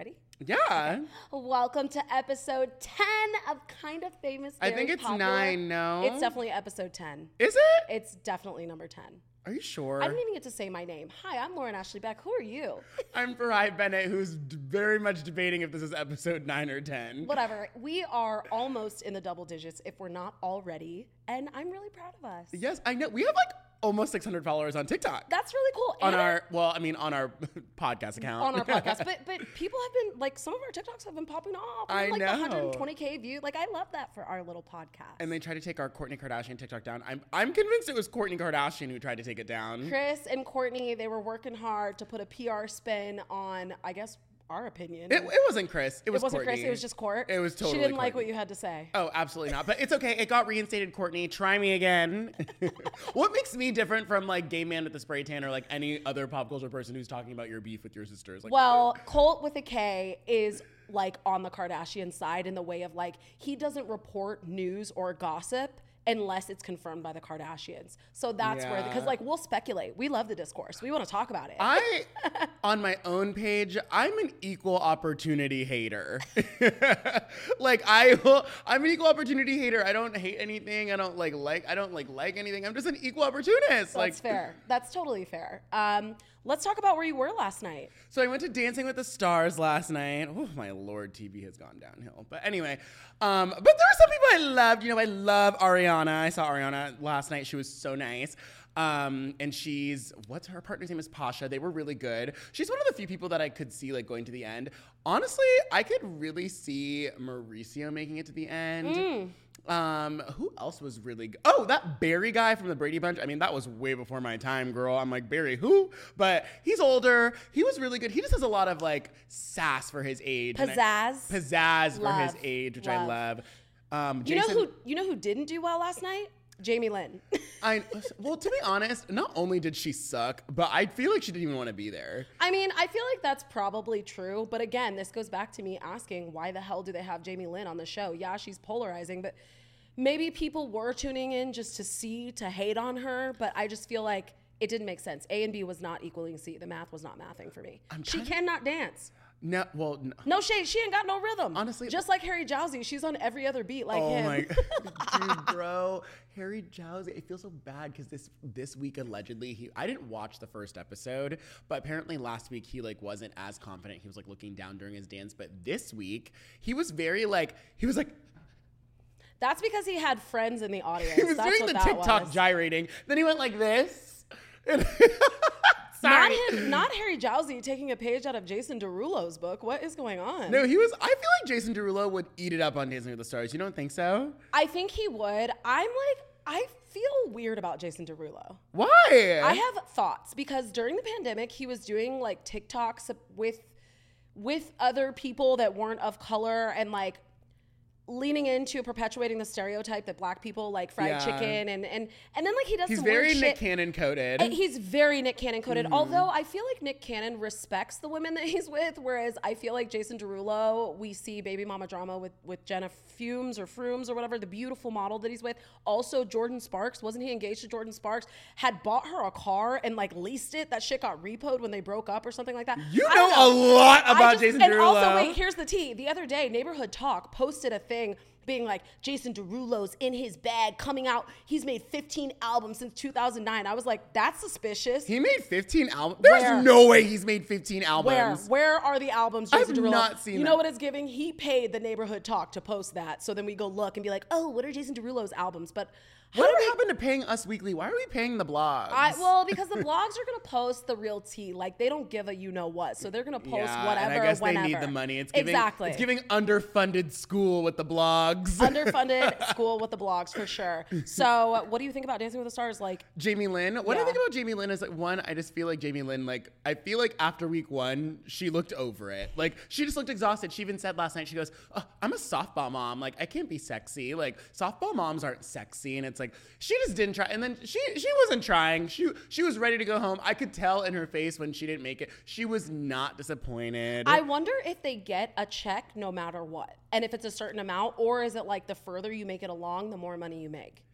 Ready? Yeah. Welcome to episode 10 of Kind of Famous. I think it's Popular. nine, no? It's definitely episode 10. Is it? It's definitely number 10. Are you sure? I didn't even get to say my name. Hi, I'm Lauren Ashley Beck. Who are you? I'm Farai Bennett, who's d- very much debating if this is episode nine or ten. Whatever. We are almost in the double digits if we're not already. And I'm really proud of us. Yes, I know. We have like almost 600 followers on TikTok. That's really cool. on And our, well, I mean, on our podcast account. on our podcast. But but people have been like some of our TikToks have been popping off. We I have, like know. 120k view. Like I love that for our little podcast. and they tried to take our Kourtney Kardashian TikTok down. I'm, I'm convinced it was Kourtney Kardashian who tried to take it down. Kris and Kourtney, they were working hard to put a PR spin on, I guess, our opinion. It, it wasn't Kris. It It was wasn't Kourtney. Kris. It was just Court. It was totally She didn't like what you had to say. Oh, absolutely not. But it's okay. It got reinstated, Kourtney. Try me again. what makes me different from like gay man with the spray tan or like any other pop culture person who's talking about your beef with your sisters? Like, Well, Colt with a K is like on the Kardashian side in the way of like he doesn't report news or gossip unless it's confirmed by the Kardashians. So that's where because like we'll speculate. We love the discourse. We want to talk about it. I, on my own page, I'm an equal opportunity hater. like I, will, I'm an equal opportunity hater. I don't hate anything. I don't like like. I don't like like anything. I'm just an equal opportunist. that's like fair. That's totally fair. Um, let's talk about where you were last night. So I went to Dancing with the Stars last night. Oh my lord, TV has gone downhill. But anyway, um, but there are some people I loved. You know, I love Ariana. I saw Ariana last night. She was so nice. Um, and she's what's her partner's name is Pasha. They were really good. She's one of the few people that I could see like going to the end. Honestly, I could really see Mauricio making it to the end. Um, who else was really good? Oh, that Barry guy from the Brady Bunch. I mean, that was way before my time, girl. I'm like, Barry, who? But he's older. He was really good. He just has a lot of like sass for his age. and I- Pizzazz. pizzazz for his age, which I Love. love. Um, You know who you know who didn't do well last night? Jamie Lynn. I well, to be honest, not only did she suck, but I feel like she didn't even want to be there. I mean, I feel like that's probably true. But again, this goes back to me asking why the hell do they have Jamie Lynn on the show? Yeah, she's polarizing, but maybe people were tuning in just to see, to hate on her. But I just feel like it didn't make sense. A and B was not equaling C. The math was not mathing for me. she cannot dance. No, well, no. No shade. She ain't got no rhythm. Honestly- just like Harry Jowsey, she's on every other beat like Oh him. my dude, bro, Harry Jowsey. It feels so bad because this this week allegedly he I didn't watch the first episode, but apparently last week he like wasn't as confident. He was like looking down during his dance, but this week he was very like he was like That's because he had friends in the audience. he was That's doing the TikTok was. gyrating. Then he went like this. And- Not Sorry. him, not Harry Jowsey taking a page out of Jason Derulo's book. What is going on? No, he was. I feel like Jason Derulo would eat it up on Dancing with the Stars. You don't think so? I think he would. I'm like, I feel weird about Jason Derulo. Why? I have thoughts because during the pandemic, he was doing like TikToks with with other people that weren't of color and like leaning into perpetuating the stereotype that black people like fried Yeah. chicken and and and then like he does He's some very Nick shit. Cannon coded. And He's very Nick Cannon coded. Mm-hmm. Although I feel like Nick Cannon respects the women that he's with, whereas I feel like Jason Derulo, we see baby mama drama with with Jenna Fumes or Frumes or whatever, the beautiful model that he's with. Also, Jordin Sparks wasn't he engaged to Jordin Sparks? Had bought her a car and like leased it. That shit got repoed when they broke up or something like that. You don't know a lot about just- Jason and Derulo. also, wait, here's the tea. The other day, Neighborhood Talk posted a thing being like, Jason Derulo's in his bag, coming out. He's made 15 albums since 2009. I was like, that's suspicious. He made 15 albums. There's Where? no way he's made 15 albums. Where where are the albums, Jason I've Derulo? not seen You know that. what it's giving? He paid the Neighborhood Talk to post that. So then we go look and be like, oh, what are Jason Derulo's albums? But Whatever do we happened to paying us weekly? Why are we paying the blogs? I, well, because the blogs are gonna post the real tea, like they don't give a you know what, so they're gonna post yeah, whatever. and I guess whenever. they need the money. It's giving, exactly It's giving underfunded school with the blogs. underfunded school with the blogs for sure. So, what do you think about Dancing with the Stars? Like, Jamie Lynn. What I Yeah. think about Jamie Lynn is like one, I just feel like Jamie Lynn, like I feel like after week one, she looked over it. Like she just looked exhausted. She even said last night, she goes, oh, "I'm a softball mom. Like I can't be sexy. Like softball moms aren't sexy." And it's like she just didn't try. And then she she wasn't trying. She she was ready to go home. I could tell in her face when she didn't make it. She was not disappointed. I wonder if they get a check no matter what, and if it's a certain amount, or is it like the further you make it along, the more money you make?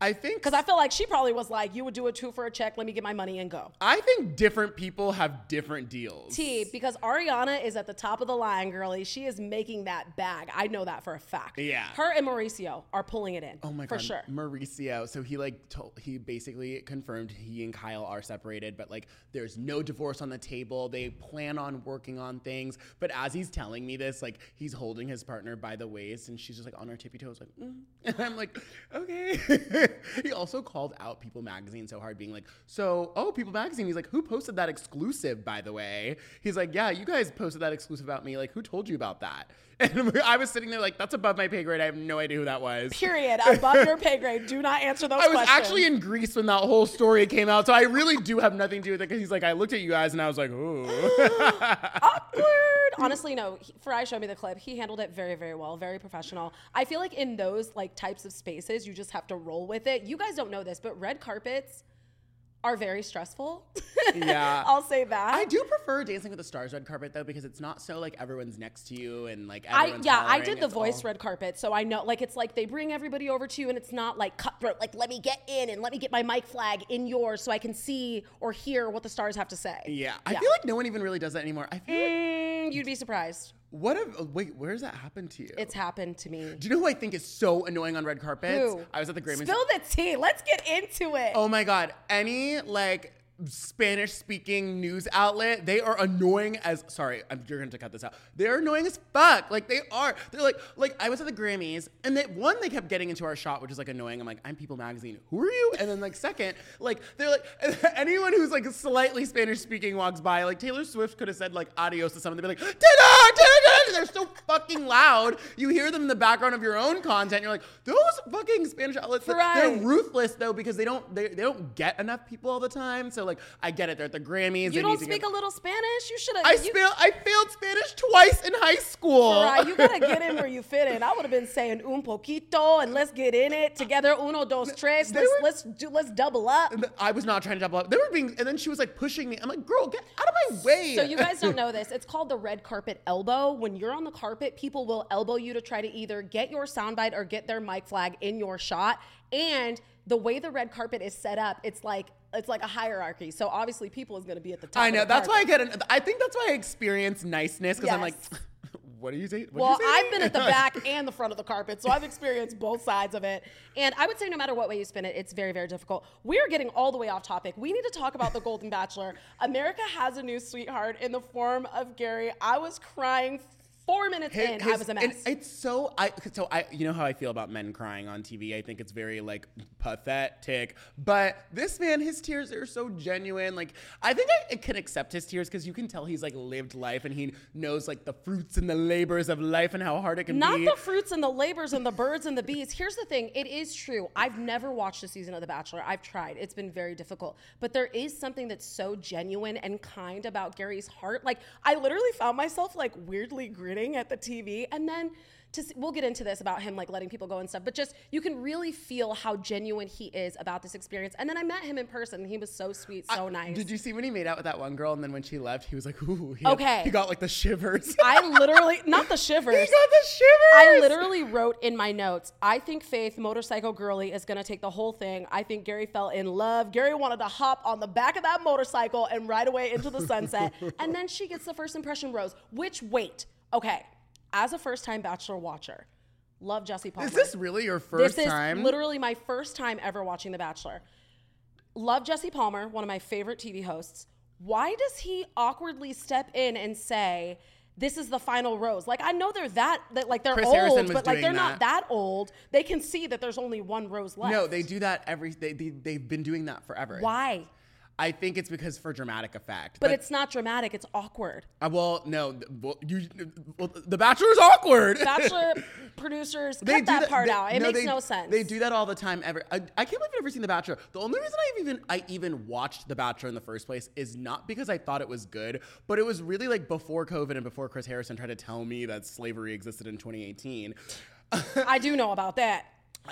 I think Because I feel like she probably was like, you would do a two for a check. Let me get my money and go. I think different people have different deals. T, because Ariana is at the top of the line, girly. She is making that bag. I know that for a fact. Yeah. Her and Mauricio are pulling it in. Oh my for god, for sure. Mauricio. So he like told he basically confirmed he and Kyle are separated, but like there's no divorce on the table. They plan on working on things. But as he's telling me this, like he's holding his partner by the waist, and she's just like on her tippy toes, like, mm. and I'm like, okay. he also called out People Magazine so hard, being like, so oh People Magazine. He's like, who posted that exclusive? By the way, he's like, yeah, you guys posted that exclusive about me. Like, who told you about that? And I was sitting there like, that's above my pay grade. I have no idea who that was. Period. Above your pay grade. Do not answer those questions. I was questions. actually in Greece when that whole story came out, so I really do have nothing to do with it. Because he's like, I looked at you guys and I was like, ooh. awkward. Honestly, no. Farai showed me the clip. He handled it very, very well, very professional. I feel like in those like types of spaces, you just have to roll with it. You guys don't know this, but red carpets are very stressful. Yeah. I'll say that. I do prefer Dancing with the Stars red carpet though, because it's not so like everyone's next to you and like I everyone's yeah, I did the voice all- red carpet, so I know like it's like they bring everybody over to you and it's not like cutthroat, like let me get in and let me get my mic flag in yours so I can see or hear what the stars have to say. Yeah, I feel like no one even really does that anymore. I feel like Mm, you'd be surprised. What if oh, wait, where's that happened to you? It's happened to me. do you know who I think is so annoying on red carpets? Who? I was at the Grammys. Spill the tea. Let's get into it. Oh my god, any like Spanish speaking news outlet, they are annoying as sorry, I'm, you're going to cut this out. They're annoying as fuck. Like they are. They're like like I was at the Grammys and they one they kept getting into our shot, which is like annoying. I'm like, I'm People Magazine. Who are you? And then like second, like they're like anyone who's like slightly Spanish speaking walks by, like Taylor Swift could have said like adios to someone. They'd be like, "Ta-da, ta-da, ta-da." They're so fucking loud. You hear them in the background of your own content. You're like, those fucking Spanish outlets. They're ruthless though because they don't they, they don't get enough people all the time. So like I get it. They're at the Grammys. you they don't speak get- a little Spanish? You should have. I you, failed. I failed Spanish twice in high school. Right, you gotta get in where you fit in. I would have been saying un poquito and let's get in it together. Uno, dos, tres. Let's were- let's do let's double up. I was not trying to double up. They were being, and then she was like pushing me. I'm like, girl, get out of my way. So you guys don't know this. It's called the red carpet elbow. When you're on the carpet, people will elbow you to try to either get your soundbite or get their mic flag in your shot. And the way the red carpet is set up, it's like it's like a hierarchy. So obviously, people is going to be at the top. I know. That's why I get an. I think that's why I experience niceness because I'm like, what do you say? Well, you say? I've been at the back and the front of the carpet, so I've experienced both sides of it. And I would say no matter what way you spin it, it's very, very difficult. We're getting all the way off topic. We need to talk about the Golden Bachelor. America has a new sweetheart in the form of Gary. I was crying four minutes His- in. I was a mess. it's so I so I you know how I feel about men crying on TV. I think it's very like pathetic. But this man, his tears are so genuine. Like I think I can accept his tears because you can tell he's like lived life and he knows like the fruits and the labors of life and how hard it can Not be. Not the fruits and the labors and the birds and the bees. Here's the thing it is true. I've never watched a season of The Bachelor. I've tried, it's been very difficult. But there is something that's so genuine and kind about Gary's heart. Like, I literally found myself like weirdly grinning at the TV. And then to see, we'll get into this about him like letting people go and stuff, but just you can really feel how genuine he is about this experience. And then I met him in person. He was so sweet, so nice. Did you see when he made out with that one girl and then when she left, he was like, ooh. He Okay. he got like the shivers. I literally, not the shivers. he got the shivers. I literally wrote in my notes, I think Faith, motorcycle girly, is gonna take the whole thing. I think Gary fell in love. Gary wanted to hop on the back of that motorcycle and ride away into the sunset. and then she gets the first impression rose, which, wait, okay, as a first time Bachelor watcher, love Jesse Palmer. Is this really your first This is literally my first time ever watching The Bachelor. Love Jesse Palmer, one of my favorite TV hosts. Why does he awkwardly step in and say, "This is the final rose"? Like I know they're that, that like they're Chris old, Harrison was but like they're not that. that old. They can see that there's only one rose left. no, they do that every. They, they they've been doing that forever. Why? I think it's because for dramatic effect. But it's not dramatic. It's awkward. Uh, well, no, well, you, well, The Bachelor's awkward. Bachelor producers cut They do that, part they- out. It makes they- no sense. They do that all the time. Ever, I, I can't believe I've never seen The Bachelor. The only reason I've even I even watched The Bachelor in the first place is not because I thought it was good, but it was really like before COVID and before Chris Harrison tried to tell me that slavery existed in 2018. I do know about that.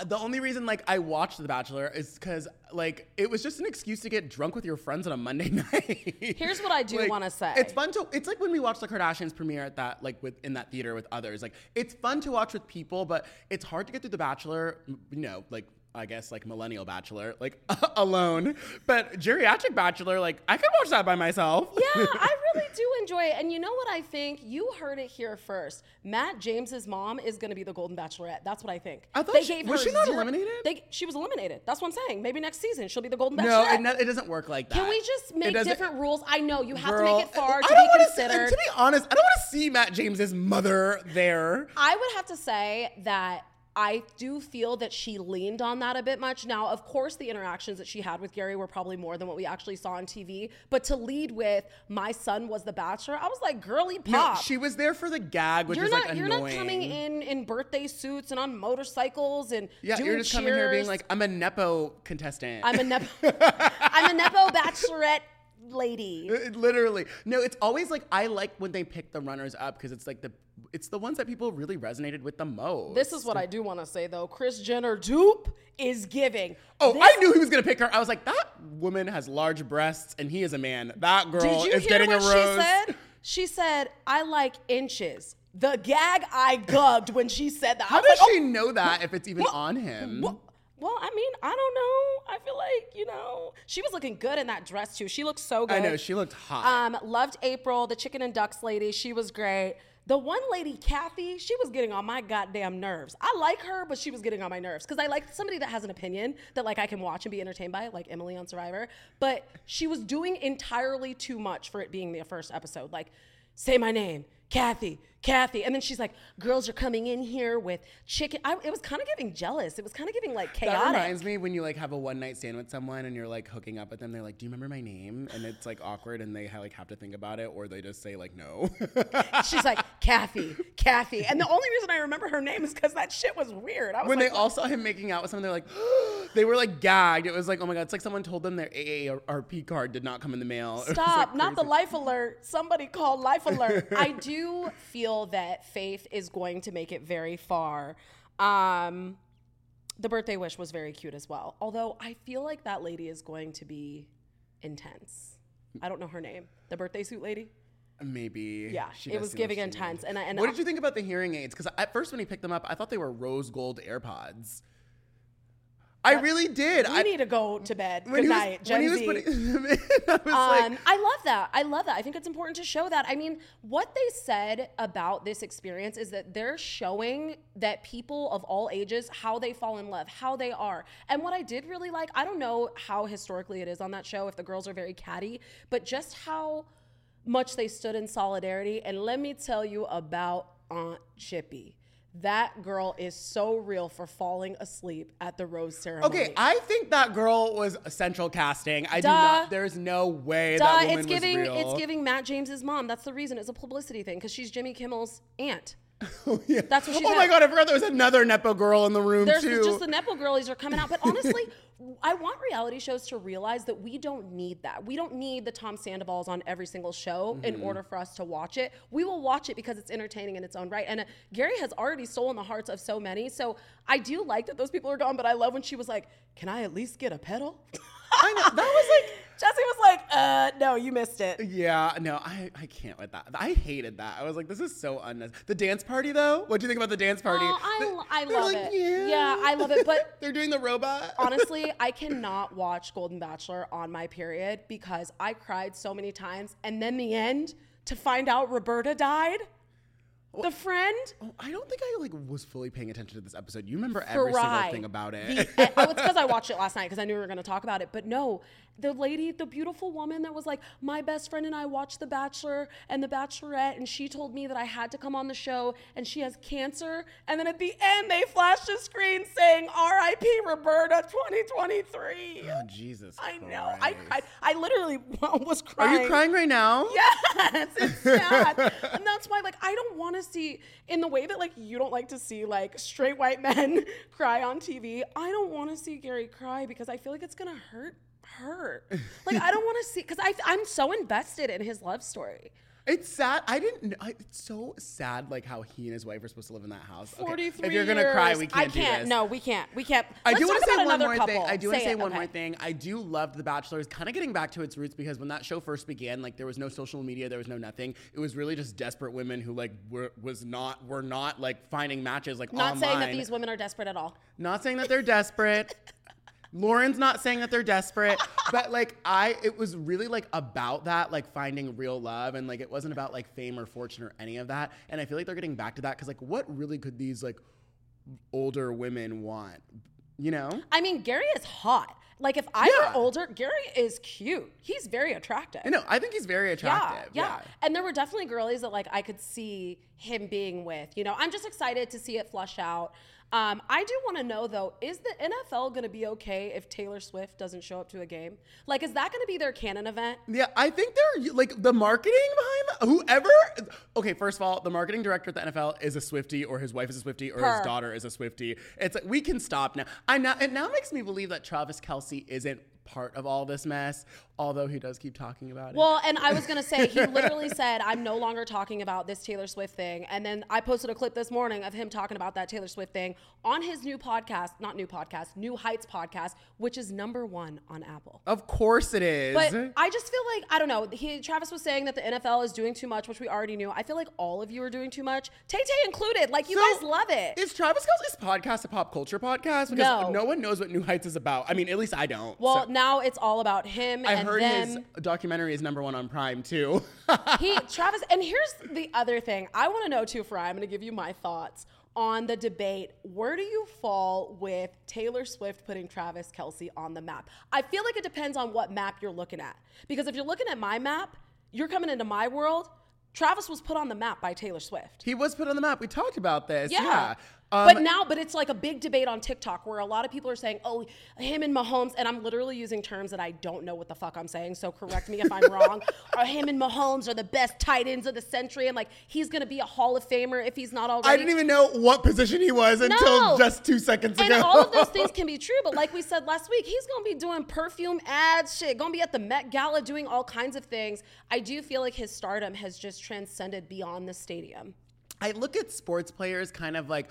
The only reason like I watched The Bachelor is because like it was just an excuse to get drunk with your friends on a Monday night. Here's what I do Like, wanna say. It's fun to. It's like when we watch the Kardashians premiere at that like with in that theater with others. Like it's fun to watch with people, but it's hard to get through The Bachelor. You know, like I guess like millennial bachelor, like alone. But geriatric bachelor, like I could watch that by myself. Yeah, I really do enjoy it. And you know what I think? You heard it here first. Matt James's mom is going to be the Golden Bachelorette. That's what I think. I thought she- was she not eliminated? They, she was eliminated. That's what I'm saying. Maybe next season she'll be the Golden no, Bachelorette. it, no- it doesn't work like that. Can we just make different rules? I know you have to make it far I to don't be wanna see- considered. to be honest, I don't want to see Matt James's mother there. I would have to say that I do feel that she leaned on that a bit much. Now, of course, the interactions that she had with Gary were probably more than what we actually saw on TV. But to lead with "My son was the Bachelor," I was like, "Girly No, pop." she was there for the gag, which you're is not like you're not coming in in birthday suits and on motorcycles and Yeah, you're just coming here being like, I'm a nepo contestant. I'm a nepo I'm a nepo bachelorette lady. It- Literally. No, it's always like I like when they pick the runners up because it's like the it's the ones that people really resonated with the most. This is what I do want to say though. Kris Jenner dupe is giving. Oh, This- I knew he was gonna pick her. I was like, that woman has large breasts and he is a man. That girl Did you is hear getting what a rose. she said? She said, "I like inches." The gag I gubbed when she said that. How does like, she oh, know that if it's even on him? Well, I mean, I don't know. I feel like you know she was looking good in that dress too. She looked so good. I know she looked hot. Um, loved April, the chicken and ducks lady. She was great. The one lady, Kathy, she was getting on my goddamn nerves. I like her, but she was getting on my nerves because I like somebody that has an opinion that like I can watch and be entertained by, like Emily on Survivor. But she was doing entirely too much for it being the first episode. Like, say my name, Kathy, Kathy, and then she's like, "Girls are coming in here with chicken." I, it was kind of giving jealous. It was kind of giving like chaotic. that reminds me when you like have a one night stand with someone and you're like hooking up with them. They're like, "Do you remember my name?" And it's like awkward, and they ha- like have to think about it, or they just say like, "No." She's like, Kathy, Kathy. And the only reason I remember her name is because that shit was weird. I was when like, they all saw him making out with someone, they're like, they were like gagged. It was like, oh my god, it's like someone told them their AARP card did not come in the mail. Was, like, Stop, not the life alert. Somebody called life alert. I do feel that Faith is going to make it very far. Um, the birthday wish was very cute as well. Although I feel like that lady is going to be intense. I don't know her name. The birthday suit lady? Maybe. Yeah, She it was giving intense. did. And I- and what I- did you think about the hearing aids? Because at first when he picked them up, I thought they were rose gold AirPods. I really did. I, need to go to bed. Good was, night, Gen when he was Z. putting in, I was Um, like, I love that. I love that. I think it's important to show that. I mean, what they said about this experience is that they're showing that people of all ages how they fall in love, how they are. And what I did really like, I don't know how historically it is on that show if the girls are very catty, but just how much they stood in solidarity. And let me tell you about Aunt Chippy. That girl is so real for falling asleep at the rose ceremony. okay, I think that girl was central casting. I do not. There's no way Duh, that woman it's giving was real. it's giving Matt James's mom. That's the reason. It's a publicity thing because she's Jimmy Kimmel's aunt. Oh, yeah. That's what she Oh my god, I forgot there was another nepo girl in the room There's too. just the Nepo girlies are coming out. But honestly, I want reality shows to realize that we don't need that. We don't need the Tom Sandoval's on every single show Mm-hmm. in order for us to watch it. We will watch it because it's entertaining in its own right. And uh, Gary has already stolen the hearts of so many. So I do like that those people are gone. But I love when she was like, "Can I at least get a pedal?" I know that was like. Jesse was like, "Uh, no, you missed it." Yeah, no, I, I can't with that. I hated that. I was like, this is so unnecessary. The dance party, though? What do you think about the dance party? Oh, I, The- I love like, it. Yeah. Yeah, I love it. But they're doing the robot. honestly, I cannot watch Golden Bachelor on my period because I cried so many times. And then the end to find out Roberta died, the friend. Oh, I don't think I like was fully paying attention to this episode. You remember every single thing about it. The, eh, oh, it's because I watched it last night because I knew we were going to talk about it. But no, the lady, the beautiful woman that was like, my best friend and I watched The Bachelor and The Bachelorette, and she told me that I had to come on the show, and she has cancer. And then at the end, they flashed a screen saying, "R.I.P. Roberta, 2023." oh, Jesus. I know. I cried. I literally was crying. Are you crying right now? Yes, it's sad. and that's why, like, I don't want to see in the way that, like, you don't like to see like straight white men cry on TV. I don't want to see Gary cry because I feel like it's gonna hurt her. Like, I don't want to see because I I'm so invested in his love story. It's sad. I didn't. know. I- It's so sad, like how he and his wife are supposed to live in that house. Okay, Forty-three. If you're gonna cry, years. we can't. I can't. Do this. No, we can't. We can't. I Let's do want to say one more couple. thing. I do want to say it. one Okay. more thing. I do love The Bachelor. It's kind of getting back to its roots because when that show first began, like there was no social media, there was no nothing. It was really just desperate women who like were was not were not like finding matches like Not saying that these women are desperate at all. Not saying that they're desperate. Lauren's not saying that they're desperate, but like I, it was really like about that, like finding real love, and like it wasn't about like fame or fortune or any of that. And I feel like they're getting back to that because like, what really could these like older women want? You know? I mean, Gary is hot. Like if I Yeah. were older, Gary is cute. He's very attractive. You know, I think he's very attractive. yeah, attractive. yeah, And there were definitely girlies that like I could see him being with. You know, I'm just excited to see it flush out. Um, I do want to know though, is the NFL going to be okay if Taylor Swift doesn't show up to a game? Like, is that going to be their canon event? Yeah, I think they're like the marketing behind. Whoever, okay, first of all, the marketing director at the NFL is a Swiftie, or his wife is a Swiftie, or Her. his daughter is a Swiftie. It's like we can stop now. I now it now makes me believe that Travis Kelce isn't part of all this mess, although he does keep talking about it. Well, and I was gonna say he literally said, "I'm no longer talking about this Taylor Swift thing." And then I posted a clip this morning of him talking about that Taylor Swift thing on his new podcast, not new podcast, New Heights podcast, which is number one on Apple. of course it is. But I just feel like I don't know. He Travis was saying that the NFL is doing too much, which we already knew. I feel like all of you are doing too much, Tay Tay included. Like you So, guys love it. Is Travis Kelce's podcast a pop culture podcast? Because No. no one knows what New Heights is about. I mean, at least I don't. Well, So- now it's all about him I heard them. his documentary is number one on Prime too. he Travis, and here's the other thing I want to know too. Fry, I'm going to give you my thoughts on the debate. Where do you fall with Taylor Swift putting Travis Kelce on the map? I feel like it depends on what map you're looking at. Because if you're looking at my map, you're coming into my world. Travis was put on the map by Taylor Swift. he was put on the map. We talked about this. Yeah. Yeah. Um, but now, but it's like a big debate on TikTok where a lot of people are saying, "Oh, him and Mahomes," and I'm literally using terms that I don't know what the fuck I'm saying. So correct me if I'm wrong. Or him and Mahomes are the best tight ends of the century, and like he's gonna be a Hall of Famer if he's not already. I didn't even know what position he was until No. just two seconds ago. and all of those things can be true, but like we said last week, he's gonna be doing perfume ads, shit, gonna be at the Met Gala doing all kinds of things. I do feel like his stardom has just transcended beyond the stadium. I look at sports players kind of like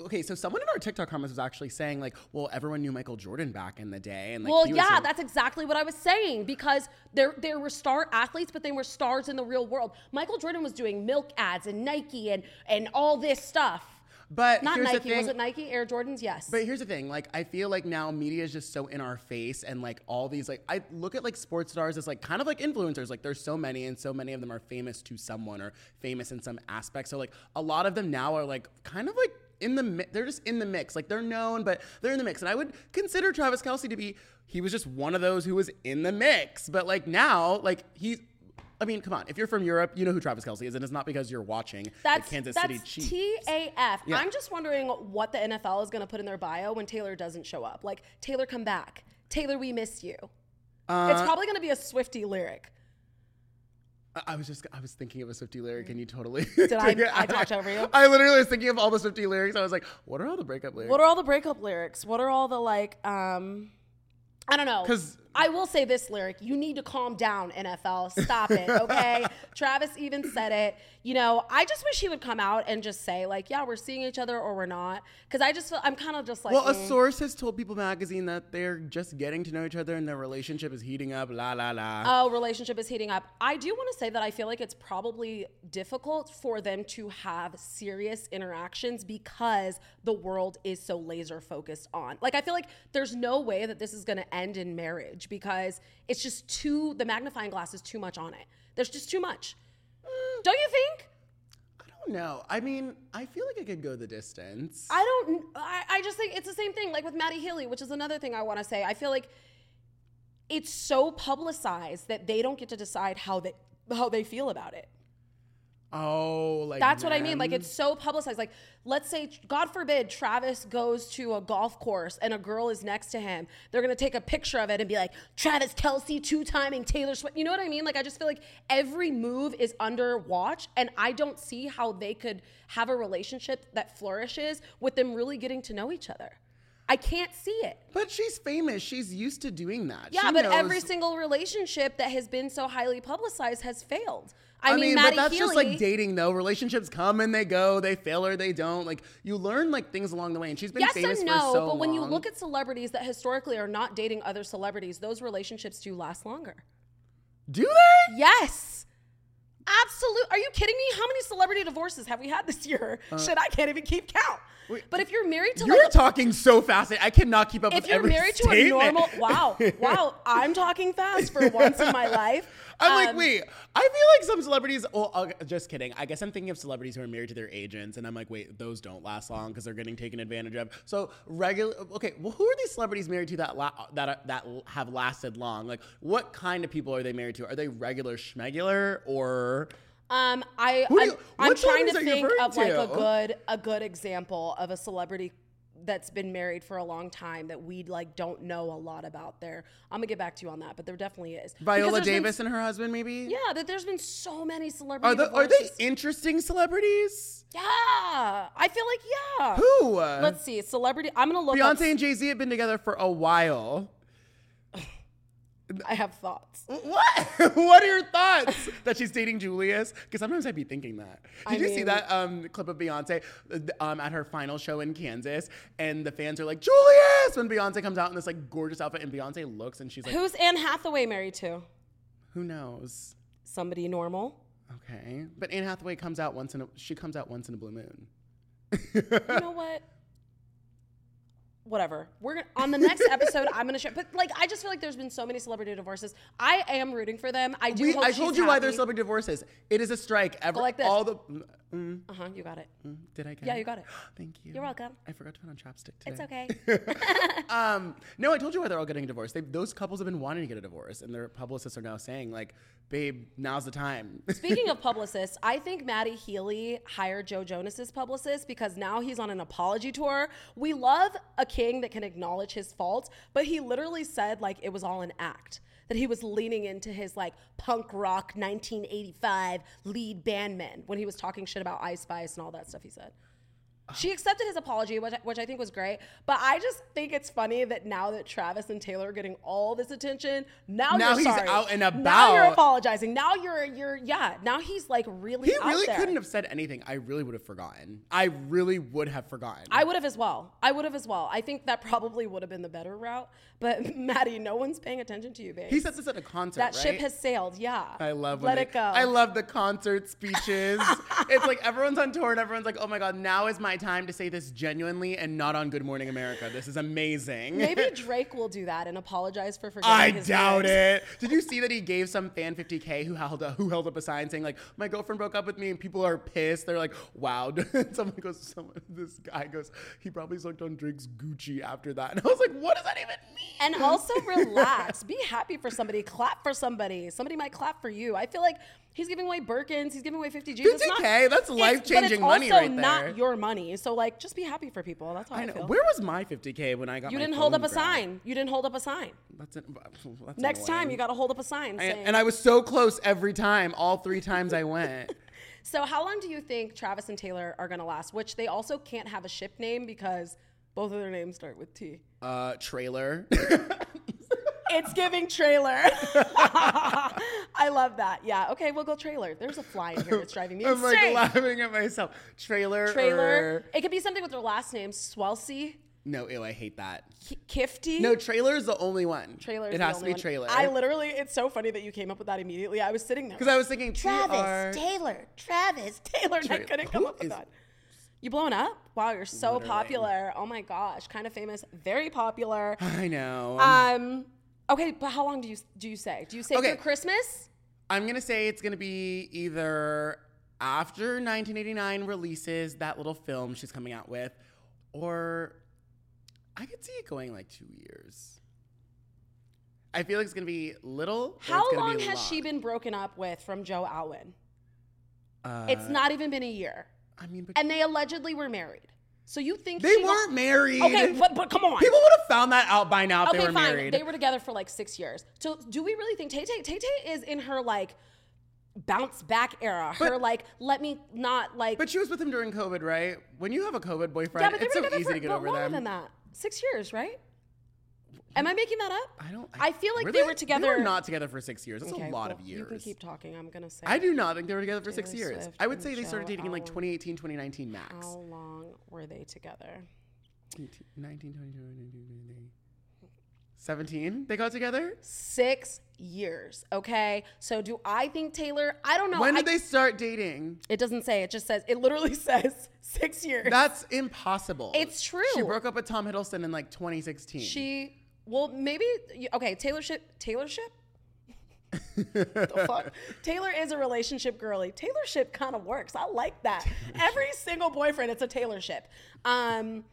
okay, so someone in our TikTok comments was actually saying like, well, everyone knew Michael Jordan back in the day, and like, well, yeah, that's exactly what I was saying because there there were star athletes, but they were stars in the real world. Michael Jordan was doing milk ads and Nike and and all this stuff. But Not here's the Nike, was it Nike Air Jordans? Yes. But here's the thing, like I feel like now media is just so in our face and like all these like I look at like sports stars as like kind of like influencers. Like there's so many and so many of them are famous to someone or famous in some aspect. So like a lot of them now are like kind of like in the mi- they're just in the mix. Like they're known, but they're in the mix. And I would consider Travis Kelce to be he was just one of those who was in the mix. But like now, like he's I mean, come on. If you're from Europe, you know who Travis Kelce is, and it's not because you're watching that's the Kansas that's City Chiefs. TAF. Yeah. I'm just wondering what the NFL is going to put in their bio when Taylor doesn't show up. Like Taylor, come back. Taylor, we miss you. Uh, it's probably going to be a Swiftie lyric. I- was just I was thinking of a Swiftie lyric and you totally Did I- I talked over you? I literally was thinking of all the Swiftie lyrics. I was like, what are all the breakup lyrics? What are all the breakup lyrics? What are all the like um I don't know. 'Cause- I will say this lyric. You need to calm down, NFL. Stop it, okay? Travis even said it. You know, I just wish he would come out and just say, like, yeah, we're seeing each other or we're not. Because I just feel, I'm kind of just like, well, a mm. source has told People Magazine that they're just getting to know each other and their relationship is heating up. La la la. oh, relationship is heating up. I do want to say that I feel like it's probably difficult for them to have serious interactions because the world is so laser focused on. Like, I feel like there's no way that this is going to end in marriage because it's just too, the magnifying glass is too much on it. There's just too much. Uh, don't you think? I don't know. I mean, I feel like I could go the distance. I don't. I, I just think it's the same thing, like with Matty Healy, which is another thing I want to say. I feel like it's so publicized that they don't get to decide how they how they feel about it. Oh, like That's what I mean. Like it's so publicized. Like let's say, God forbid, Travis goes to a golf course and a girl is next to him. They're gonna take a picture of it and be like, Travis Kelce two timing Taylor Swift. You know what I mean? Like I just feel like every move is under watch, and I don't see how they could have a relationship that flourishes with them really getting to know each other. I can't see it. But she's famous. She's used to doing that. Yeah, She but knows- every single relationship that has been so highly publicized has failed. I, I, mean, mean, but that's Healy, just like dating, though. Relationships come and they go. They fail or they don't. Like you learn like things along the way. And she's been yes famous and for no, so but when you look at celebrities that historically are not dating other celebrities, those relationships do last longer. do they? Yes. Absolute. Are you kidding me? How many celebrity divorces have we had this year? Uh, Shit, I can't even keep count. But if you're married to You're like talking so fast. I cannot keep up if you're married to a statement. normal wow wow i'm talking fast for once in my life I'm like, Um, wait. I feel like some celebrities. Well, uh, just kidding. I guess I'm thinking of celebrities who are married to their agents, and I'm like, wait, those don't last long because they're getting taken advantage of. So regular. Okay, well, who are these celebrities married to that la- that are, that have lasted long? Like, what kind of people are they married to? Are they regular schmegular or? Um i do i'm, I'm trying to you think of like a good a good example of a celebrity that's been married for a long time that we like don't know a lot about there i'm gonna get back to you on that but there definitely is Viola there's been- Davis and her husband, maybe. yeah that there's been so many celebrities. Are, the, are they interesting celebrities? yeah i feel like yeah Who? let's see celebrity i'm gonna look up Beyonce and Jay Z have been together for a while. I have thoughts What? what are your thoughts that she's dating Julius? Because sometimes I'd be thinking that. Did I you see that um, clip of Beyonce uh, um, at her final show in Kansas? And the fans are like, Julius! When Beyonce comes out in this like gorgeous outfit, and Beyonce looks and she's like, who's anne hathaway married to who knows? somebody normal Okay. But Anne Hathaway comes out once in a, she comes out once in a blue moon. you know what? Whatever. We're gonna, on the next episode. I'm gonna share, but like I just feel like there's been so many celebrity divorces. I am rooting for them. I do. We, I told you why happy. there's celebrity divorces. It is a strike. Every, like this. all the. Mm, Uh huh. You got it. mm, did I get Yeah, it? you got it. Thank you. You're welcome. I forgot to put on chapstick today. It's okay. um, no, I told you why they're all getting a divorce. They, those couples have been wanting to get a divorce, and their publicists are now saying, like, babe, now's the time. Speaking of publicists, I think Matty Healy hired Joe Jonas's publicist because now he's on an apology tour. We love a king that can acknowledge his faults, but he literally said like it was all an act. That he was leaning into his like punk rock 1985 lead bandman when he was talking shit about Ice Spice and all that stuff he said. She accepted his apology, which I, which I think was great. But I just think it's funny that now that Travis and Taylor are getting all this attention, now, Now you're he's sorry. out and about. Now you're apologizing. Now you're you're yeah. Now he's like really. he really there. couldn't have said anything. I really would have forgotten. I really would have forgotten. I would have as well. I would have as well. I think that probably would have been the better route. But Matty, no one's paying attention to you, babe. he said this at a concert, that right? ship has sailed. Yeah. I love Let they- it go. I love the concert speeches. it's like everyone's on tour and everyone's like, "Oh my god, now is my time to say this genuinely and not on Good Morning America. This is amazing." Maybe Drake will do that and apologize for forgetting. I doubt it. Did you see that he gave some fan 50k who held up, who held up a sign saying like my girlfriend broke up with me and people are pissed. They're like, wow. someone goes, someone, this guy goes, he probably sucked on Drake's Gucci after that. And I was like, what does that even mean? And also relax. Be happy for somebody. Clap for somebody. Somebody might clap for you. I feel like he's giving away Birkins. He's giving away 50 G's. It's 50K? That's life-changing but money it's also right there. not your money. So like, just be happy for people. That's how I, I know. feel. Where was my 50k when I got you my didn't hold phone up a sign. You didn't hold up a sign. That's, it, that's Next time, you got to hold up a sign And, saying. and I was so close every time, all three times I went. so, how long do you think Travis and Taylor are going to last? Which they also can't have a ship name because both of their names start with T. Uh, trailer. It's giving trailer. I love that. Yeah. Okay, we'll go trailer. There's a fly in here that's driving me I'm like laughing at myself. Trailer. trailer. or- It could be something with their last name. Swelsey, No, ew, I hate that. K- Kifty. No, trailer is the only one. trailer. is It the has to be one. trailer. I literally. It's so funny that you came up with that immediately. I was sitting there. Because I was thinking TR. Taylor, Travis, Taylor, and I couldn't come who up with is- that. You blowing up? Wow, you're so Literally. popular. Oh my gosh, kind of famous, very popular. I know. Um, okay, but how long do you do you say? Do you say Okay. through Christmas? I'm gonna say it's gonna be either after 1989 releases that little film she's coming out with, or I could see it going like two years. I feel like it's gonna be little. How long has she been broken up with from Joe Alwyn? Uh, It's not even been a year, I mean, and they allegedly were married. So you think they weren't married. Okay, but but come on. People would have found that out by now if okay, they were fine. married. They were together for like six years. So do we really think Tay Tay Tay Tay is in her like bounce back era. her like, let me not like. But she was with him during COVID, right? When you have a COVID boyfriend, yeah, but they it's were so together easy for to get over longer them. than that. Six years, right? Am I making that up? I don't. I feel like were they were together. They were not together for six years. That's Okay, a lot well, of years. You can keep talking. I'm gonna say. I do not think they were together for six Taylor years. Swift I would say they started dating in like 2018, 2019 max. How long were they together? 19, 19, 20, 21, 22, 23. 17 they got together? Six years. Okay. So do I think Taylor? I don't know. when I- did they start dating? It doesn't say. It just says. It literally says six years. That's impossible. It's true. She broke up with Tom Hiddleston in like 2016. She. Well, maybe. Okay. Taylor ship. Taylor ship. the fuck? Taylor is a relationship girly. Taylor ship kind of works. I like that. Every single boyfriend, it's a Taylor ship. Um,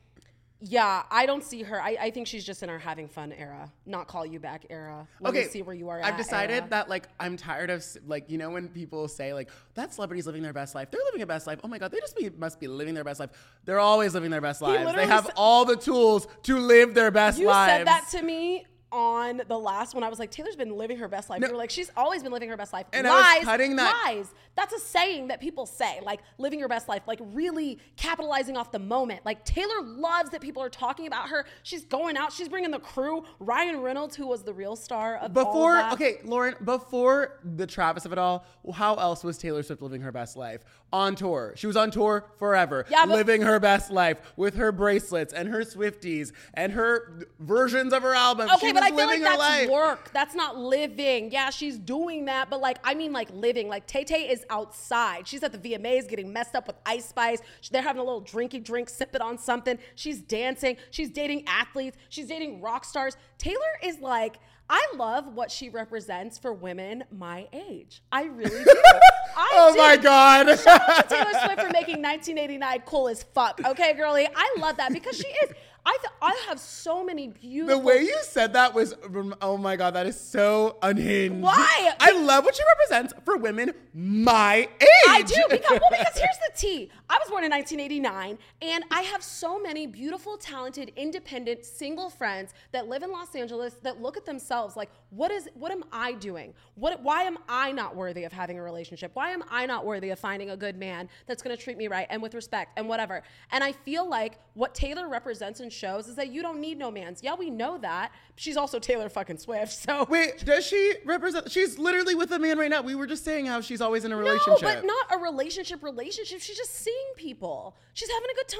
yeah, I don't see her. I, I think she's just in her having fun era, not call you back era. Let okay, me see where you are. I've decided era. that like I'm tired of like you know when people say like that celebrity's living their best life. They're living a best life. Oh my god, they just be, must be living their best life. They're always living their best lives. They have all the tools to live their best You lives. You said that to me on the last one. I was like, Taylor's been living her best life. you were like, she's always been living her best life. And lies, cutting that- lies. That's a saying that people say, like living your best life, like really capitalizing off the moment. Like Taylor loves that people are talking about her. She's going out. She's bringing the crew. Ryan Reynolds, who was the real star of Before, okay, Lauren, before the Travis of it all, how else was Taylor Swift living her best life? On tour. She was on tour forever, Yeah, but- living her best life with her bracelets and her Swifties and her versions of her album. Okay, but I feel like that's life. work. That's not living. Yeah, she's doing that, but like I mean, like living. Like Tay Tay is outside. She's at the VMAs getting messed up with Ice Spice. They're having a little drinky drink, sipping on something. She's dancing. She's dating athletes. She's dating rock stars. Taylor is like. I love what she represents for women my age. I really do. I Oh do. my God. Taylor Swift for making 1989 cool as fuck. Okay, girlie, I love that because she is. I th- I have so many beautiful. The way you said that was, oh my god, that is so unhinged. Why? I love what she represents for women my age. I do because well because here's the tea. I was born in 1989 and I have so many beautiful, talented, independent, single friends that live in Los Angeles that look at themselves like what is what am I doing? What why am I not worthy of having a relationship? Why am I not worthy of finding a good man that's going to treat me right and with respect and whatever? And I feel like what Taylor represents and shows is that you don't need no man's. Yeah, we know that. She's also Taylor fucking Swift. So Wait, does she represent? She's literally with a man right now. We were just saying how she's always in a relationship. No, but not a relationship. Relationship. She's just seeing people. She's having a good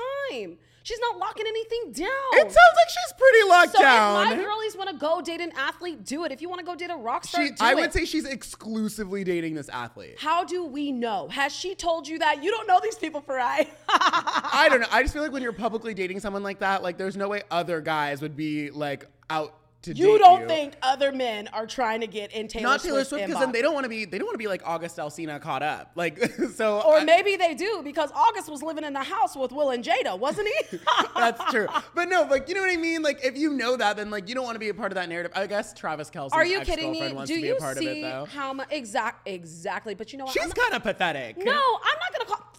time. She's not locking anything down. It sounds like she's pretty locked so down. if my girlies want to go date an athlete, do it. If you want to go date a rock star, she, do I it. would say she's exclusively dating this athlete. How do we know? Has she told you that? You don't know these people, Farai. I I don't know. I just feel like when you're publicly dating someone like that, like there's no way other guys would be like out you don't you. think other men are trying to get in Taylor not Taylor Swift because then they don't want to be they don't want to be like August Alsina caught up. Like so Or I- maybe they do because August was living in the house with Will and Jada, wasn't he? That's true. But no, like you know what I mean? Like if you know that, then like you don't want to be a part of that narrative. I guess Travis Kelce's Are you kidding me? Do you of it see how much? Exact, exactly. But you know what? She's kind of pathetic. No, I'm not gonna call.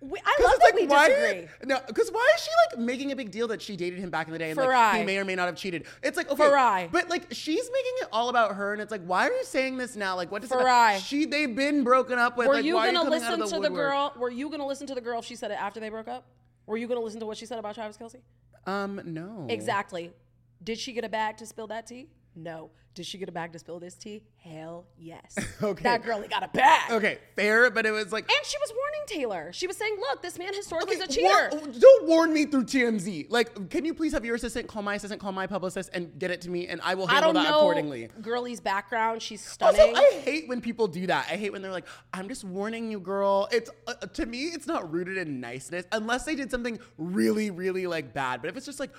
We, I love that like, we why disagree. no, because why is she like making a big deal that she dated him back in the day and like he may or may not have cheated? It's like okay, Farai. but like she's making it all about her, and it's like, why are you saying this now? Like, what does it Farai. She they've been broken up with. Were like, you why gonna are you listen of to the the girl? Were you gonna listen to the girl if she said it after they broke up? Were you gonna listen to what she said about Travis Kelce? Um, no. Exactly. Did she get a bag to spill that tea? No. Did she get a bag to spill this tea? Hell yes. Okay. That girlie got a bag. Okay, fair, but it was like. And she was warning Taylor. She was saying, "Look, this man historically Okay, is a cheater." war- don't warn me through TMZ. Like, can you please have your assistant call my assistant, call my publicist, and get it to me, and I will I handle don't that know accordingly. girlie's background. She's stunning. Also. I hate when people do that. I hate when they're like, "I'm just warning you, girl." It's uh, to me, it's not rooted in niceness unless they did something really, really like bad. But if it's just like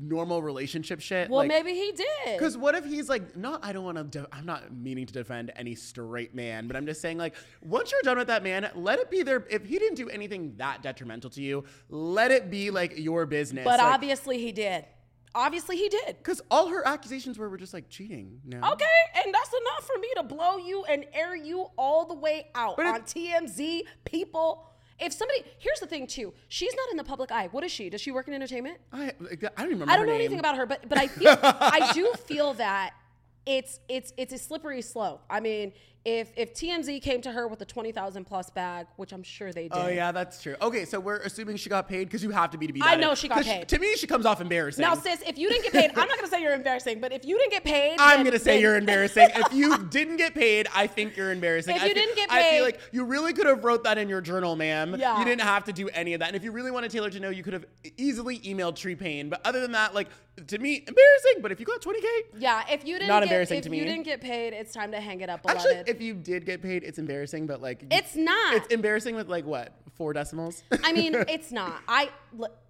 normal relationship shit, well, like, maybe he did. Because what if he's like, not, I don't want to, de- I'm not meaning to defend any straight man, but I'm just saying, like, once you're done with that man, let it be there. If he didn't do anything that detrimental to you, let it be like your business. But like, obviously he did. Obviously he did. because all her accusations were, were just like cheating. No. Okay, and that's enough for me to blow you and air you all the way out But it- on TMZ. People, if somebody, here's the thing too, she's not in the public eye. What is she? Does she work in entertainment? I, I don't even remember. I don't know name. anything about her, but but I feel I do feel that it's it's it's a slippery slope. I mean, if if TMZ came to her with a twenty thousand plus bag, which I'm sure they oh, did. Oh yeah, that's true. Okay, so we're assuming she got paid because you have to be to be. I know she got paid. to me, she comes off embarrassing. Now, sis, if you didn't get paid, I'm not gonna say you're embarrassing, but if you didn't get paid, I'm then- gonna say then- you're embarrassing. if you didn't get paid, I think you're embarrassing. If I you fe- didn't get paid, I feel like you really could have wrote that in your journal, ma'am. Yeah. You didn't have to do any of that. And if you really wanted Taylor to know, you could have easily emailed Tree Paine. But other than that, like to me, embarrassing. But if you got 20k, Yeah, if you didn't Not get, embarrassing if to you didn't get paid, it's time to hang it up, beloved. actually, if you did get paid, it's embarrassing. But like, it's not. it's embarrassing with like what four decimals. I mean, it's not. I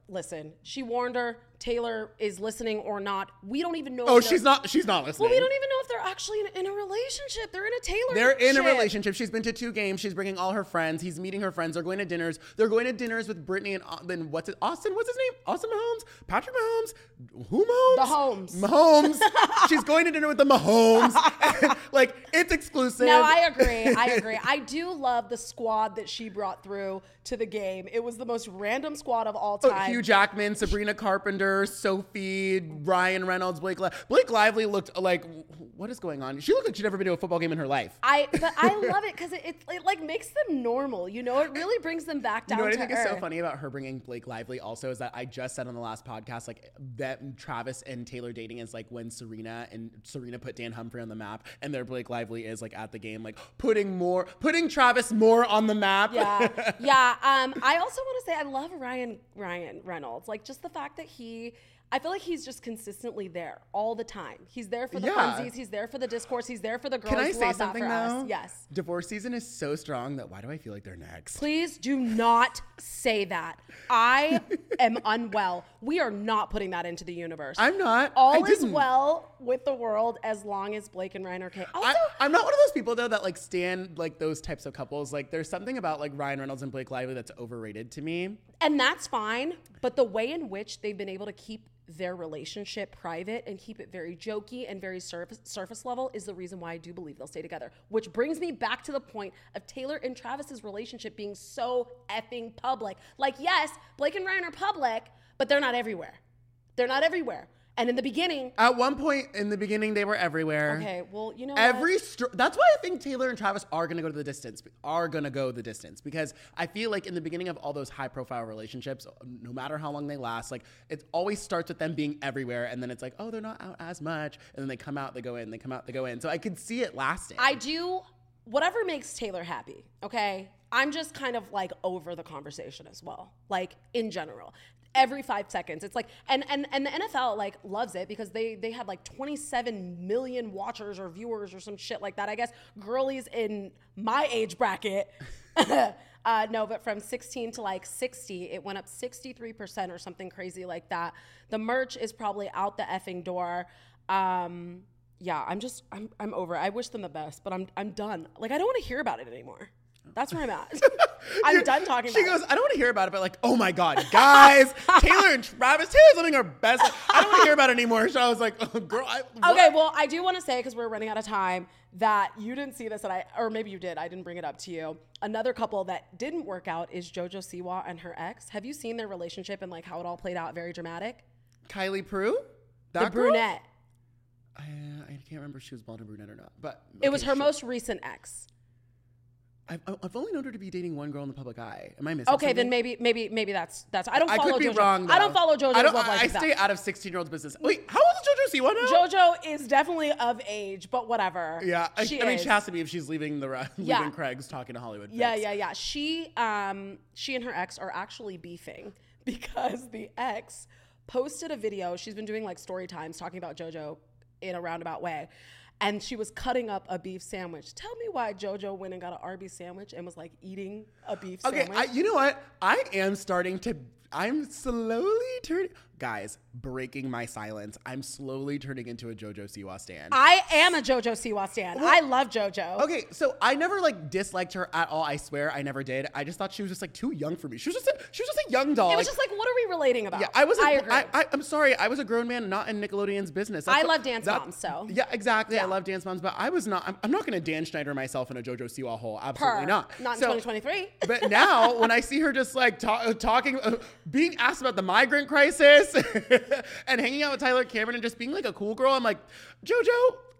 listen. She warned her. Taylor is listening or not. We don't even know. oh, she's not. She's not listening. Well, we don't even know if they're actually in, in a relationship. They're in a Taylor. They're in a relationship. She's been to two games. She's bringing all her friends. He's meeting her friends. They're going to dinners. They're going to dinners with Brittany and uh, then what's it? Austin. What's his name? Austin Mahomes. Patrick Mahomes. Who Mahomes? The Holmes. Mahomes. She's going to dinner with the Mahomes. like it's exclusive. No, I agree. I agree. I do love the squad that she brought through to the game. It was the most random squad of all Oh, time. Hugh Jackman, Sabrina Carpenter, Sophie, Ryan Reynolds, Blake. Li- Blake Lively looked like what is going on? She looked like she'd never been to a football game in her life. I but I love it because it, it it like makes them normal. You know, it really brings them back You down know what I think is so funny about her bringing Blake Lively also is that I just said on the last podcast like that Travis and Taylor dating is like when Serena and Serena put Dan Humphrey on the map and their Blake Lively is like at the game like putting more putting Travis more on the map. Yeah, yeah. Um, I also want to say I love Ryan Ryan Reynolds. Like just the fact that he, I feel like he's just consistently there all the time. He's there for the Yeah. funsies. He's there for the discourse. He's there for the girls. Can I say something though? Us. Yes. Divorce season is so strong that why do I feel like they're next? Please do not say that. I am unwell. We are not putting that into the universe. I'm not. All is well with the world as long as Blake and Ryan are okay. Also, I, I'm not one of those people though that like stand like those types of couples. Like there's something about like Ryan Reynolds and Blake Lively that's overrated to me. and that's fine. But the way in which they've been able to keep their relationship private and keep it very jokey and very surface surface level is the reason why I do believe they'll stay together. Which brings me back to the point of Taylor and Travis's relationship being so effing public. Like, yes, Blake and Ryan are public, but they're not everywhere. They're not everywhere. And in the beginning, At one point in the beginning, they were everywhere. okay, well, you know? Every str- that's why I think Taylor and Travis are gonna go to the distance. Are gonna go the distance because I feel like in the beginning of all those high profile relationships, no matter how long they last, like it always starts with them being everywhere, and then it's like, oh, they're not out as much, and then they come out, they go in, they come out, they go in. So I could see it lasting. I do whatever makes Taylor happy, okay? I'm just kind of like over the conversation as well. Like in general. Every five seconds. It's like and and and the NFL like loves it because they they had like 27 million watchers or viewers or some shit like that. I guess girlies in my age bracket. uh, no, but from 16 to like 60, it went up 63% or something crazy like that. The merch is probably out the effing door. Um, yeah, I'm just I'm I'm over. it. I wish them the best, but I'm I'm done. Like I don't want to hear about it anymore. That's where I'm at. I'm done talking She goes, I don't want to hear about it, but like, oh my god, guys, Taylor and Travis, Taylor's living her best. I don't want to hear about it anymore. So I was like, oh, girl, I, Okay, well, I do want to say because we're running out of time that you didn't see this, and I or maybe you did. I didn't bring it up to you. Another couple that didn't work out is JoJo Siwa and her ex. Have you seen their relationship and like how it all played out? Very dramatic. Kylie Prue, The girl? brunette. I, I can't remember if she was blonde or brunette or not, but It was her sure. most recent ex. I've, I've only known her to be dating one girl in the public eye. Am I missing? Okay, then maybe maybe maybe that's that's. I don't I follow could be JoJo. wrong. I don't follow JoJo's I don't. love life. I, like that. stay out of sixteen-year-olds' business. Wait, how old is JoJo Siwa now? JoJo is definitely of age, but whatever. Yeah, I, I mean, is. she has to be if she's leaving the Yeah. leaving Craig's talking to Hollywood. Yeah, Fix. yeah, yeah. She um she and her ex are actually beefing because the ex posted a video. She's been doing like story times talking about JoJo in a roundabout way. And she was cutting up a beef sandwich. Tell me why JoJo went and got an Arby's sandwich and was like eating a beef Okay, sandwich. I, you know what? I am starting to. I'm slowly turning. Guys, breaking my silence. I'm slowly turning into a JoJo Siwa stan. I am a JoJo Siwa stan. I love JoJo. Okay, so I never like disliked her at all. I swear, I never did. I just thought she was just like too young for me. She was just a, she was just a young doll. It was like- just like, what are we relating about? Yeah, I was. A, I agree. I, I, am sorry. I was a grown man, not in Nickelodeon's business. I love Dance that- Moms, so. yeah, exactly. I love Dance Moms, but I was not. I'm, I'm not going to Dan Schneider myself in a JoJo Siwa hole. Absolutely not. Not in So- 2023. But now, when I see her just like ta- talking, uh, being asked about the migrant crisis, and hanging out with Tyler Cameron and just being like a cool girl, I'm like, JoJo,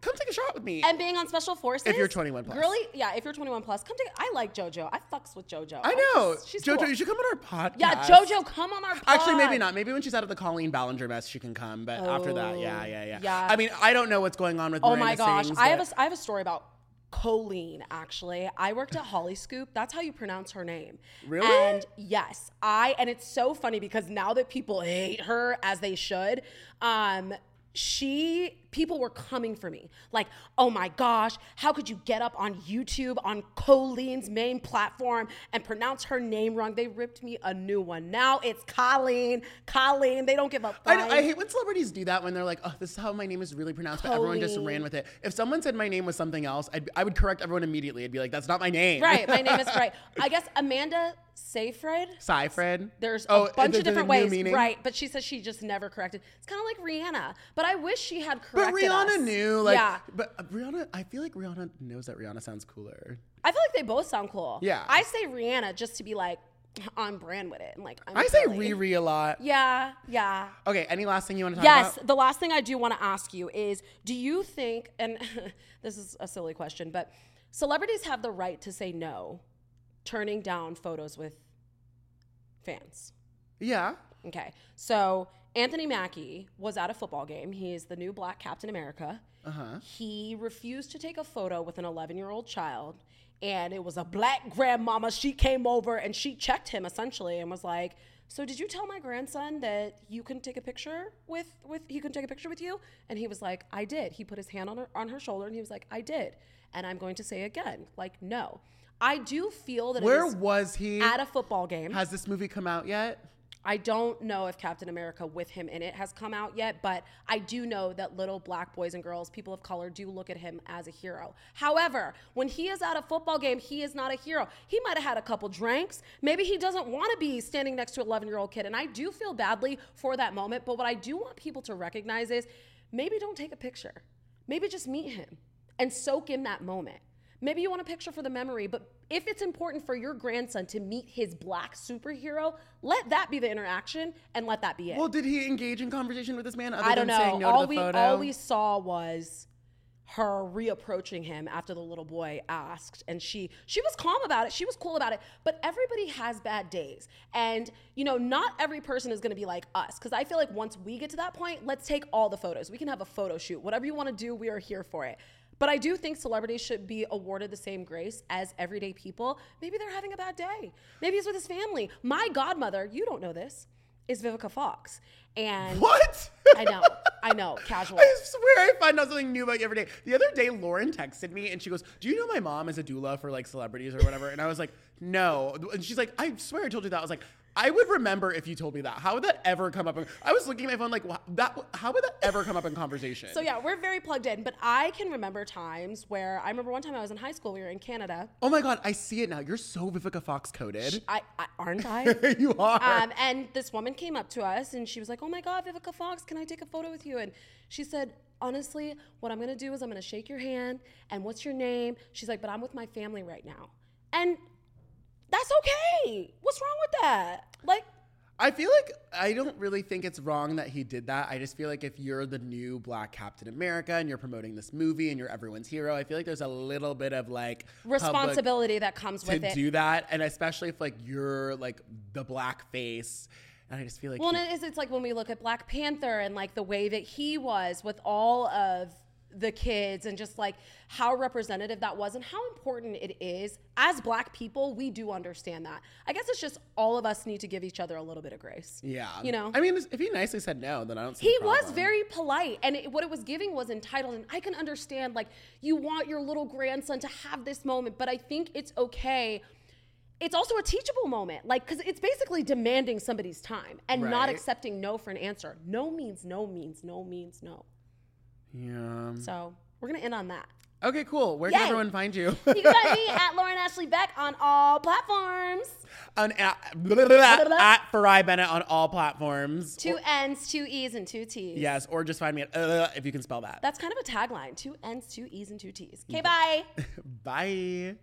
come take a shot with me. and being on special forces. If you're 21 plus. Girly, yeah, if you're 21 plus, come take I like JoJo. I fucks with JoJo. I know. just- she's Jojo, cool. you should come on our podcast. Yeah, JoJo, come on our pod. Actually, maybe not. Maybe when she's out of the Colleen Ballinger mess, she can come. But after that, yeah, Oh, yeah, yeah, yeah. I mean, I don't know what's going on with. Oh Miranda my gosh, Sings, I have a I have a story about Colleen. Actually, I worked at HollyScoop. That's how you pronounce her name. Really? And yes, I and it's so funny because now that people hate her as they should, um, she people were coming for me like oh my gosh how could you get up on youtube on colleen's main platform and pronounce her name wrong they ripped me a new one now it's colleen colleen they don't give up. know- I hate when celebrities do that when they're like, "Oh, this is how my name is really pronounced," but everyone just ran with it. If someone said my name was something else, I'd, I would correct everyone immediately. I'd be like, "That's not my name." right my name is right i guess amanda seyfried Seyfried. There's Oh, a bunch of different ways, meaning? right? But she says she just never corrected. It's kind of like Rihanna, but I wish she had But Rihanna us. knew, like, yeah, but uh, Rihanna, I feel like Rihanna knows that Rihanna sounds cooler. I feel like they both sound cool. Yeah. I say Rihanna just to be like on brand with it, and like I'm I say. Riri a lot. Yeah, yeah. Okay, any last thing you want to talk Yes, about? the last thing I do want to ask you is do you think, and this is a silly question, but celebrities have the right to say no, turning down photos with fans? Yeah. Okay. So Anthony Mackie was at a football game. He is the new black Captain America. Uh-huh. He refused to take a photo with an 11 year old child. And it was a black grandmama. She came over and she checked him essentially and was like, so did you tell my grandson that you can take a picture with with he can take a picture with you? And he was like, I did. He put his hand on her on her shoulder and he was like, I did. And I'm going to say again, like, no. I do feel that Where was he? at a football game. Has this movie come out yet? I don't know if Captain America with him in it has come out yet, but I do know that little black boys and girls, people of color, do look at him as a hero. However, when he is at a football game, he is not a hero. He might have had a couple drinks. Maybe he doesn't want to be standing next to an 11 year old kid. And I do feel badly for that moment. But what I do want people to recognize is maybe don't take a picture. Maybe just meet him and soak in that moment. Maybe you want a picture for the memory, but if it's important for your grandson to meet his black superhero, let that be the interaction and let that be it. Well, did he engage in conversation with this man other I don't than know. saying no all to the we photo? all we saw was her reapproaching him after the little boy asked and she she was calm about it she was cool about it but everybody has bad days and you know not every person is going to be like us because i feel like once we get to that point let's take all the photos we can have a photo shoot whatever you want to do we are here for it but I do think celebrities should be awarded the same grace as everyday people. Maybe they're having a bad day. Maybe he's with his family. My godmother, you don't know this, is Vivica Fox. And What? I know, I know, casual. I swear I find out something new about you every day. The other day, Lauren texted me and she goes, Do you know my mom is a doula for like celebrities or whatever? And I was like, No. And she's like, I swear I told you that. I was like, I would remember if you told me that. How would that ever come up? In, I was looking at my phone like, "Wha- that. How would that ever come up in conversation? So yeah, we're very plugged in. But I can remember times where I remember one time I was in high school. We were in Canada. oh my god, I see it now. You're so Vivica Fox coded. I, I aren't I? you are. Um, and this woman came up to us and she was like, "Oh my God, Vivica Fox, can I take a photo with you?" And she said, "Honestly, what I'm gonna do is I'm gonna shake your hand and what's your name?" She's like, "But I'm with my family right now," and that's okay. What's wrong with that? Like, I feel like I don't really think it's wrong that he did that. I just feel like if you're the new Black Captain America and you're promoting this movie and you're everyone's hero, I feel like there's a little bit of like responsibility that comes to with it. To do that, and especially if like you're like the black face, and I just feel like Well, he- and it is, it's like when we look at Black Panther and like the way that he was with all of the kids and just like how representative that was and how important it is. As black people, we do understand that. I guess it's just all of us need to give each other a little bit of grace. yeah, You know? I mean, if he nicely said no, then I don't. See He was very polite, and it, what it was giving was entitled. And I can understand, like, you want your little grandson to have this moment, but I think it's okay. It's also a teachable moment, like, because it's basically demanding somebody's time and not accepting no for an answer. No means no means no means no. Yeah. So we're gonna end on that. Okay, cool. Where Yay. can everyone find you? You can find me at Lauren Ashley Beck on all platforms. on at, blah, blah, blah, at Farai Bennett on all platforms. Two N's, two E's, and two T's. Yes, or just find me at uh, if you can spell that. That's kind of a tagline. Two N's, two E's, and two T's. Okay, bye. Bye.